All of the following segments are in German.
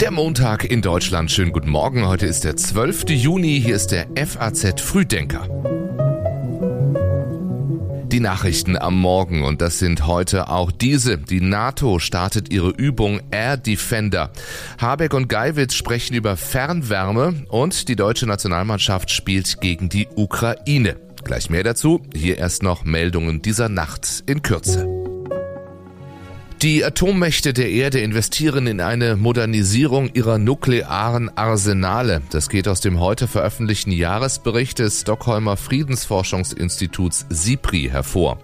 Der Montag in Deutschland. Schönen guten Morgen. Heute ist der 12. Juni. Hier ist der FAZ Frühdenker. Die Nachrichten am Morgen und das sind heute auch diese. Die NATO startet ihre Übung Air Defender. Habeck und Geiwitz sprechen über Fernwärme und die deutsche Nationalmannschaft spielt gegen die Ukraine. Gleich mehr dazu. Hier erst noch Meldungen dieser Nacht in Kürze. Die Atommächte der Erde investieren in eine Modernisierung ihrer nuklearen Arsenale. Das geht aus dem heute veröffentlichten Jahresbericht des Stockholmer Friedensforschungsinstituts SIPRI hervor.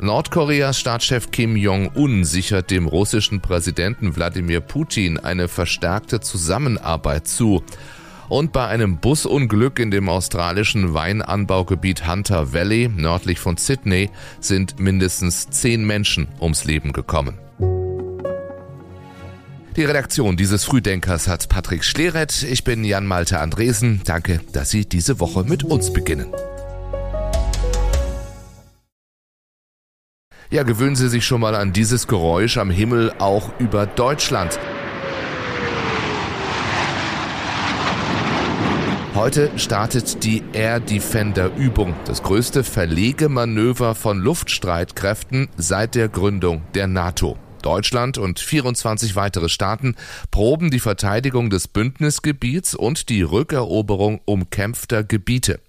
Nordkoreas Staatschef Kim Jong-un sichert dem russischen Präsidenten Wladimir Putin eine verstärkte Zusammenarbeit zu. Und bei einem Busunglück in dem australischen Weinanbaugebiet Hunter Valley nördlich von Sydney sind mindestens zehn Menschen ums Leben gekommen. Die Redaktion dieses Frühdenkers hat Patrick Schleret. Ich bin Jan Malte Andresen. Danke, dass Sie diese Woche mit uns beginnen. Ja, gewöhnen Sie sich schon mal an dieses Geräusch am Himmel auch über Deutschland. Heute startet die Air Defender Übung, das größte Verlegemanöver von Luftstreitkräften seit der Gründung der NATO. Deutschland und 24 weitere Staaten proben die Verteidigung des Bündnisgebiets und die Rückeroberung umkämpfter Gebiete.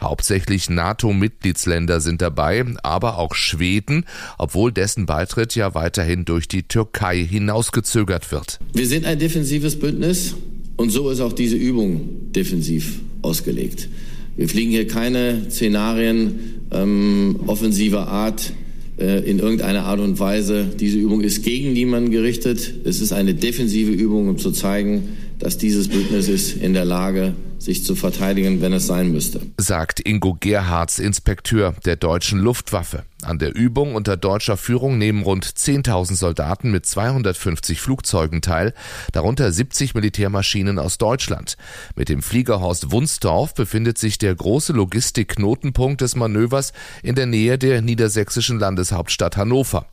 Hauptsächlich NATO-Mitgliedsländer sind dabei, aber auch Schweden, obwohl dessen Beitritt ja weiterhin durch die Türkei hinausgezögert wird. Wir sind ein defensives Bündnis und so ist auch diese Übung defensiv ausgelegt. Wir fliegen hier keine Szenarien ähm, offensiver Art äh, in irgendeiner Art und Weise. Diese Übung ist gegen niemanden gerichtet. Es ist eine defensive Übung, um zu zeigen, dass dieses Bündnis ist in der Lage, sich zu verteidigen, wenn es sein müsste. Sagt Ingo Gerhards, Inspekteur der deutschen Luftwaffe. An der Übung unter deutscher Führung nehmen rund 10.000 Soldaten mit 250 Flugzeugen teil, darunter 70 Militärmaschinen aus Deutschland. Mit dem Fliegerhorst Wunsdorf befindet sich der große Logistikknotenpunkt des Manövers in der Nähe der niedersächsischen Landeshauptstadt Hannover.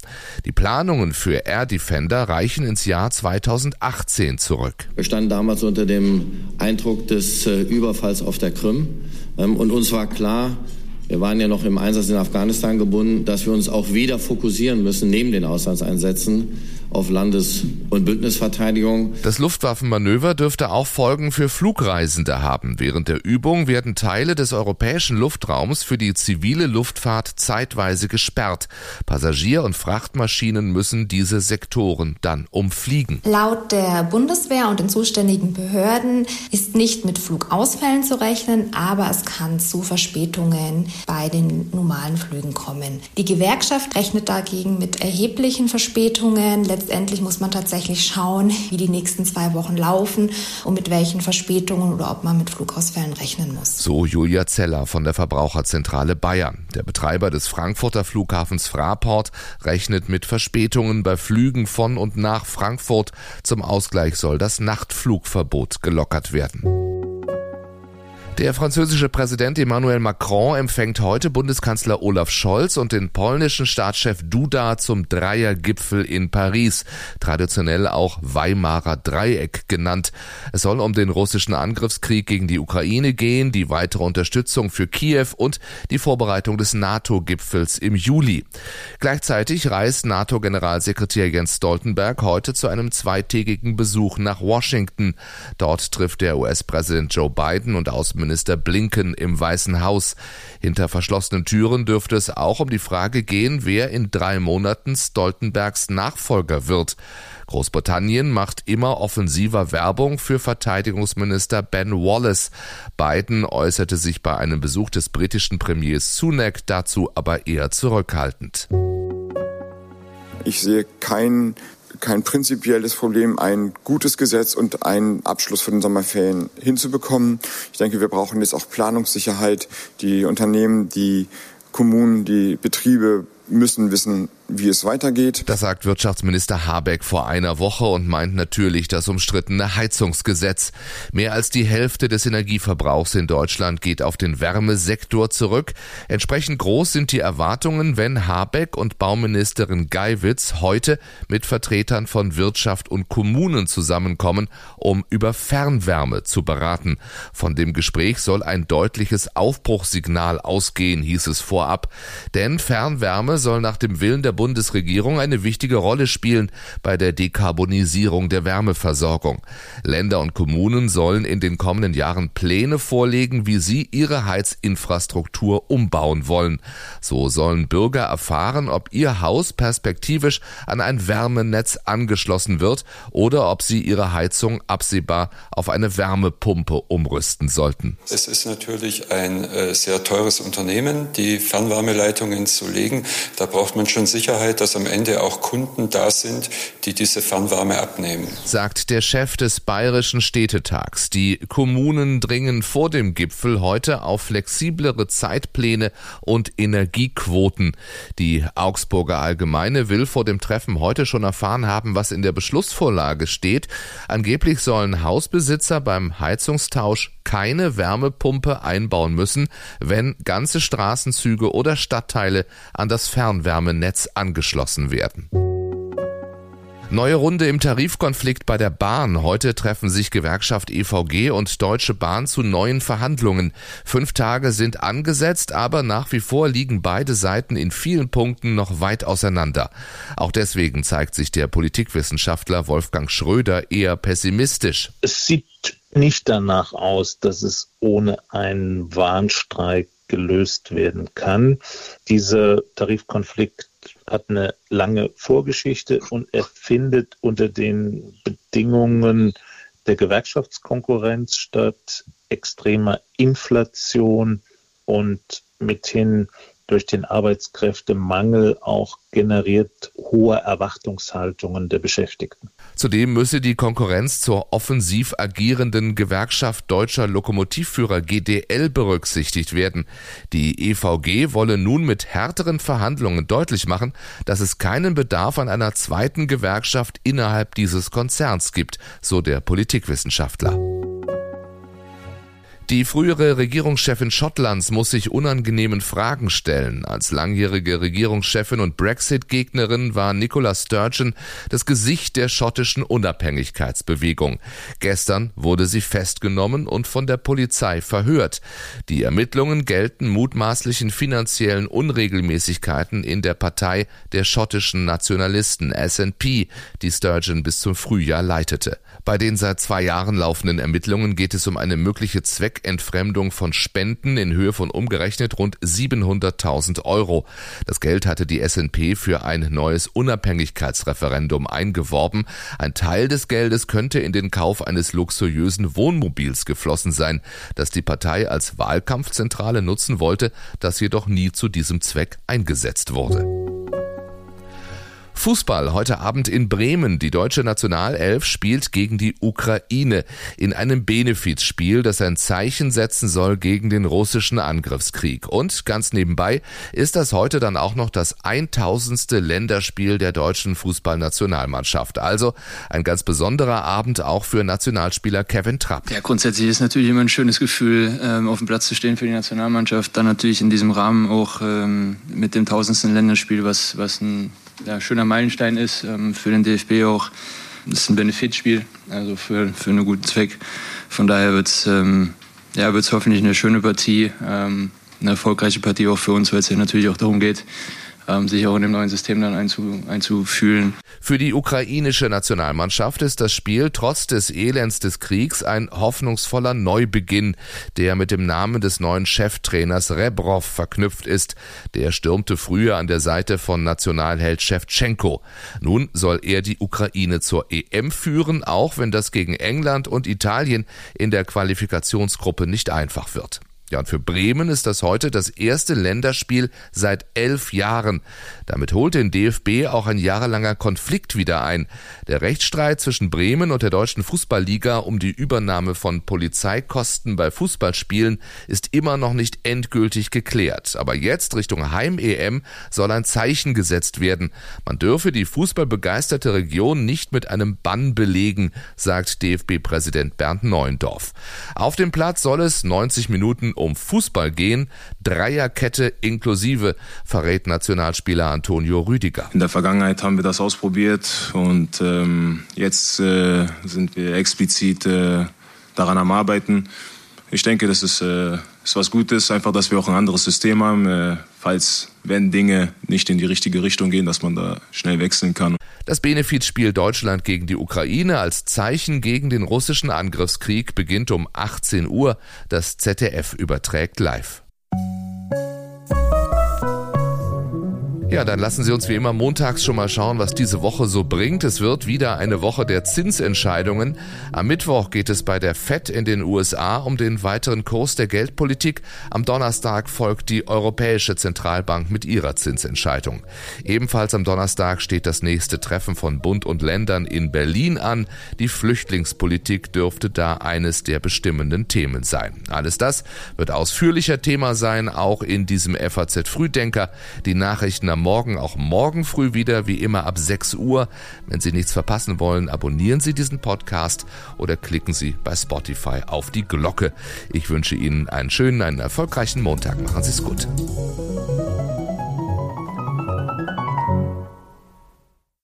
Die Planungen für Air Defender reichen ins Jahr 2018 zurück. Wir standen damals unter dem Eindruck des äh, Überfalls auf der Krim. Ähm, und uns war klar, wir waren ja noch im Einsatz in Afghanistan gebunden, dass wir uns auch wieder fokussieren müssen, neben den Auslandseinsätzen, auf Landes- und Bündnisverteidigung. Das Luftwaffenmanöver dürfte auch Folgen für Flugreisende haben. Während der Übung werden Teile des europäischen Luftraums für die zivile Luftfahrt zeitweise gesperrt. Passagier- und Frachtmaschinen müssen diese Sektoren dann umfliegen. Laut der Bundeswehr und den zuständigen Behörden ist nicht mit Flugausfällen zu rechnen, aber es kann zu Verspätungen bei den normalen Flügen kommen. Die Gewerkschaft rechnet dagegen mit erheblichen Verspätungen letztendlich muss man tatsächlich schauen, wie die nächsten zwei Wochen laufen und mit welchen Verspätungen oder ob man mit Flugausfällen rechnen muss. So Julia Zeller von der Verbraucherzentrale Bayern. Der Betreiber des Frankfurter Flughafens Fraport rechnet mit Verspätungen bei Flügen von und nach Frankfurt. Zum Ausgleich soll das Nachtflugverbot gelockert werden. Der französische Präsident Emmanuel Macron empfängt heute Bundeskanzler Olaf Scholz und den polnischen Staatschef Duda zum Dreiergipfel in Paris, traditionell auch Weimarer Dreieck genannt. Es soll um den russischen Angriffskrieg gegen die Ukraine gehen, die weitere Unterstützung für Kiew und die Vorbereitung des NATO-Gipfels im Juli. Gleichzeitig reist NATO-Generalsekretär Jens Stoltenberg heute zu einem zweitägigen Besuch nach Washington. Dort trifft der US-Präsident Joe Biden und Außenminister Außenminister Blinken im Weißen Haus. Hinter verschlossenen Türen dürfte es auch um die Frage gehen, wer in drei Monaten Stoltenbergs Nachfolger wird. Großbritannien macht immer offensiver Werbung für Verteidigungsminister Ben Wallace. Biden äußerte sich bei einem Besuch des britischen Premiers Sunak dazu aber eher zurückhaltend. Ich sehe kein kein prinzipielles Problem, ein gutes Gesetz und einen Abschluss von den Sommerferien hinzubekommen. Ich denke, wir brauchen jetzt auch Planungssicherheit. Die Unternehmen, die Kommunen, die Betriebe müssen wissen, wie es weitergeht. Das sagt Wirtschaftsminister Habeck vor einer Woche und meint natürlich das umstrittene Heizungsgesetz. Mehr als die Hälfte des Energieverbrauchs in Deutschland geht auf den Wärmesektor zurück. Entsprechend groß sind die Erwartungen, wenn Habeck und Bauministerin Geiwitz heute mit Vertretern von Wirtschaft und Kommunen zusammenkommen, um über Fernwärme zu beraten. Von dem Gespräch soll ein deutliches Aufbruchssignal ausgehen, hieß es vorab. Denn Fernwärme soll nach dem Willen der Bundesregierung eine wichtige Rolle spielen bei der Dekarbonisierung der Wärmeversorgung. Länder und Kommunen sollen in den kommenden Jahren Pläne vorlegen, wie sie ihre Heizinfrastruktur umbauen wollen. So sollen Bürger erfahren, ob ihr Haus perspektivisch an ein Wärmenetz angeschlossen wird oder ob sie ihre Heizung absehbar auf eine Wärmepumpe umrüsten sollten. Es ist natürlich ein äh, sehr teures Unternehmen, die Fernwärmeleitungen zu legen. Da braucht man schon Sicherheit, dass am Ende auch Kunden da sind, die diese Fernwärme abnehmen. Sagt der Chef des Bayerischen Städtetags. Die Kommunen dringen vor dem Gipfel heute auf flexiblere Zeitpläne und Energiequoten. Die Augsburger Allgemeine will vor dem Treffen heute schon erfahren haben, was in der Beschlussvorlage steht. Angeblich sollen Hausbesitzer beim Heizungstausch keine Wärmepumpe einbauen müssen, wenn ganze Straßenzüge oder Stadtteile an das Fernwärmenetz angeschlossen werden. Neue Runde im Tarifkonflikt bei der Bahn. Heute treffen sich Gewerkschaft EVG und Deutsche Bahn zu neuen Verhandlungen. Fünf Tage sind angesetzt, aber nach wie vor liegen beide Seiten in vielen Punkten noch weit auseinander. Auch deswegen zeigt sich der Politikwissenschaftler Wolfgang Schröder eher pessimistisch. Es sieht nicht danach aus, dass es ohne einen Warnstreik gelöst werden kann. Dieser Tarifkonflikt hat eine lange Vorgeschichte und er findet unter den Bedingungen der Gewerkschaftskonkurrenz statt, extremer Inflation und mithin durch den Arbeitskräftemangel auch generiert hohe Erwartungshaltungen der Beschäftigten. Zudem müsse die Konkurrenz zur offensiv agierenden Gewerkschaft deutscher Lokomotivführer GDL berücksichtigt werden. Die EVG wolle nun mit härteren Verhandlungen deutlich machen, dass es keinen Bedarf an einer zweiten Gewerkschaft innerhalb dieses Konzerns gibt, so der Politikwissenschaftler. Die frühere Regierungschefin Schottlands muss sich unangenehmen Fragen stellen. Als langjährige Regierungschefin und Brexit-Gegnerin war Nicola Sturgeon das Gesicht der schottischen Unabhängigkeitsbewegung. Gestern wurde sie festgenommen und von der Polizei verhört. Die Ermittlungen gelten mutmaßlichen finanziellen Unregelmäßigkeiten in der Partei der schottischen Nationalisten SNP, die Sturgeon bis zum Frühjahr leitete. Bei den seit zwei Jahren laufenden Ermittlungen geht es um eine mögliche Zweckentfremdung von Spenden in Höhe von umgerechnet rund 700.000 Euro. Das Geld hatte die SNP für ein neues Unabhängigkeitsreferendum eingeworben. Ein Teil des Geldes könnte in den Kauf eines luxuriösen Wohnmobils geflossen sein, das die Partei als Wahlkampfzentrale nutzen wollte, das jedoch nie zu diesem Zweck eingesetzt wurde. Fußball heute Abend in Bremen. Die deutsche Nationalelf spielt gegen die Ukraine in einem Benefizspiel, das ein Zeichen setzen soll gegen den russischen Angriffskrieg. Und ganz nebenbei ist das heute dann auch noch das 1000. Länderspiel der deutschen Fußballnationalmannschaft. Also ein ganz besonderer Abend auch für Nationalspieler Kevin Trapp. Ja, grundsätzlich ist natürlich immer ein schönes Gefühl, ähm, auf dem Platz zu stehen für die Nationalmannschaft. Dann natürlich in diesem Rahmen auch ähm, mit dem 1000. Länderspiel, was, was ein ja, schöner Meilenstein ist ähm, für den DFB auch. Das ist ein Benefitspiel, also für, für einen guten Zweck. Von daher wird es ähm, ja, hoffentlich eine schöne Partie, ähm, eine erfolgreiche Partie auch für uns, weil es ja natürlich auch darum geht, sich auch in dem neuen System dann einzu, einzufühlen. Für die ukrainische Nationalmannschaft ist das Spiel trotz des Elends des Kriegs ein hoffnungsvoller Neubeginn, der mit dem Namen des neuen Cheftrainers Rebrov verknüpft ist. Der stürmte früher an der Seite von Nationalheld Shevchenko. Nun soll er die Ukraine zur EM führen, auch wenn das gegen England und Italien in der Qualifikationsgruppe nicht einfach wird. Ja, und für Bremen ist das heute das erste Länderspiel seit elf Jahren. Damit holt den DFB auch ein jahrelanger Konflikt wieder ein. Der Rechtsstreit zwischen Bremen und der Deutschen Fußballliga um die Übernahme von Polizeikosten bei Fußballspielen ist immer noch nicht endgültig geklärt. Aber jetzt Richtung Heim-EM soll ein Zeichen gesetzt werden. Man dürfe die fußballbegeisterte Region nicht mit einem Bann belegen, sagt DFB-Präsident Bernd Neuendorf. Auf dem Platz soll es 90 Minuten um Fußball gehen, Dreierkette inklusive, verrät Nationalspieler Antonio Rüdiger. In der Vergangenheit haben wir das ausprobiert und ähm, jetzt äh, sind wir explizit äh, daran am Arbeiten. Ich denke, das ist, äh, ist was Gutes, einfach, dass wir auch ein anderes System haben, äh, falls, wenn Dinge nicht in die richtige Richtung gehen, dass man da schnell wechseln kann. Das Benefizspiel Deutschland gegen die Ukraine als Zeichen gegen den russischen Angriffskrieg beginnt um 18 Uhr. Das ZDF überträgt live. Ja, dann lassen Sie uns wie immer montags schon mal schauen, was diese Woche so bringt. Es wird wieder eine Woche der Zinsentscheidungen. Am Mittwoch geht es bei der FED in den USA um den weiteren Kurs der Geldpolitik. Am Donnerstag folgt die Europäische Zentralbank mit ihrer Zinsentscheidung. Ebenfalls am Donnerstag steht das nächste Treffen von Bund und Ländern in Berlin an. Die Flüchtlingspolitik dürfte da eines der bestimmenden Themen sein. Alles das wird ausführlicher Thema sein, auch in diesem FAZ Frühdenker. Die Nachrichten am Morgen auch morgen früh wieder, wie immer ab 6 Uhr. Wenn Sie nichts verpassen wollen, abonnieren Sie diesen Podcast oder klicken Sie bei Spotify auf die Glocke. Ich wünsche Ihnen einen schönen, einen erfolgreichen Montag. Machen Sie es gut.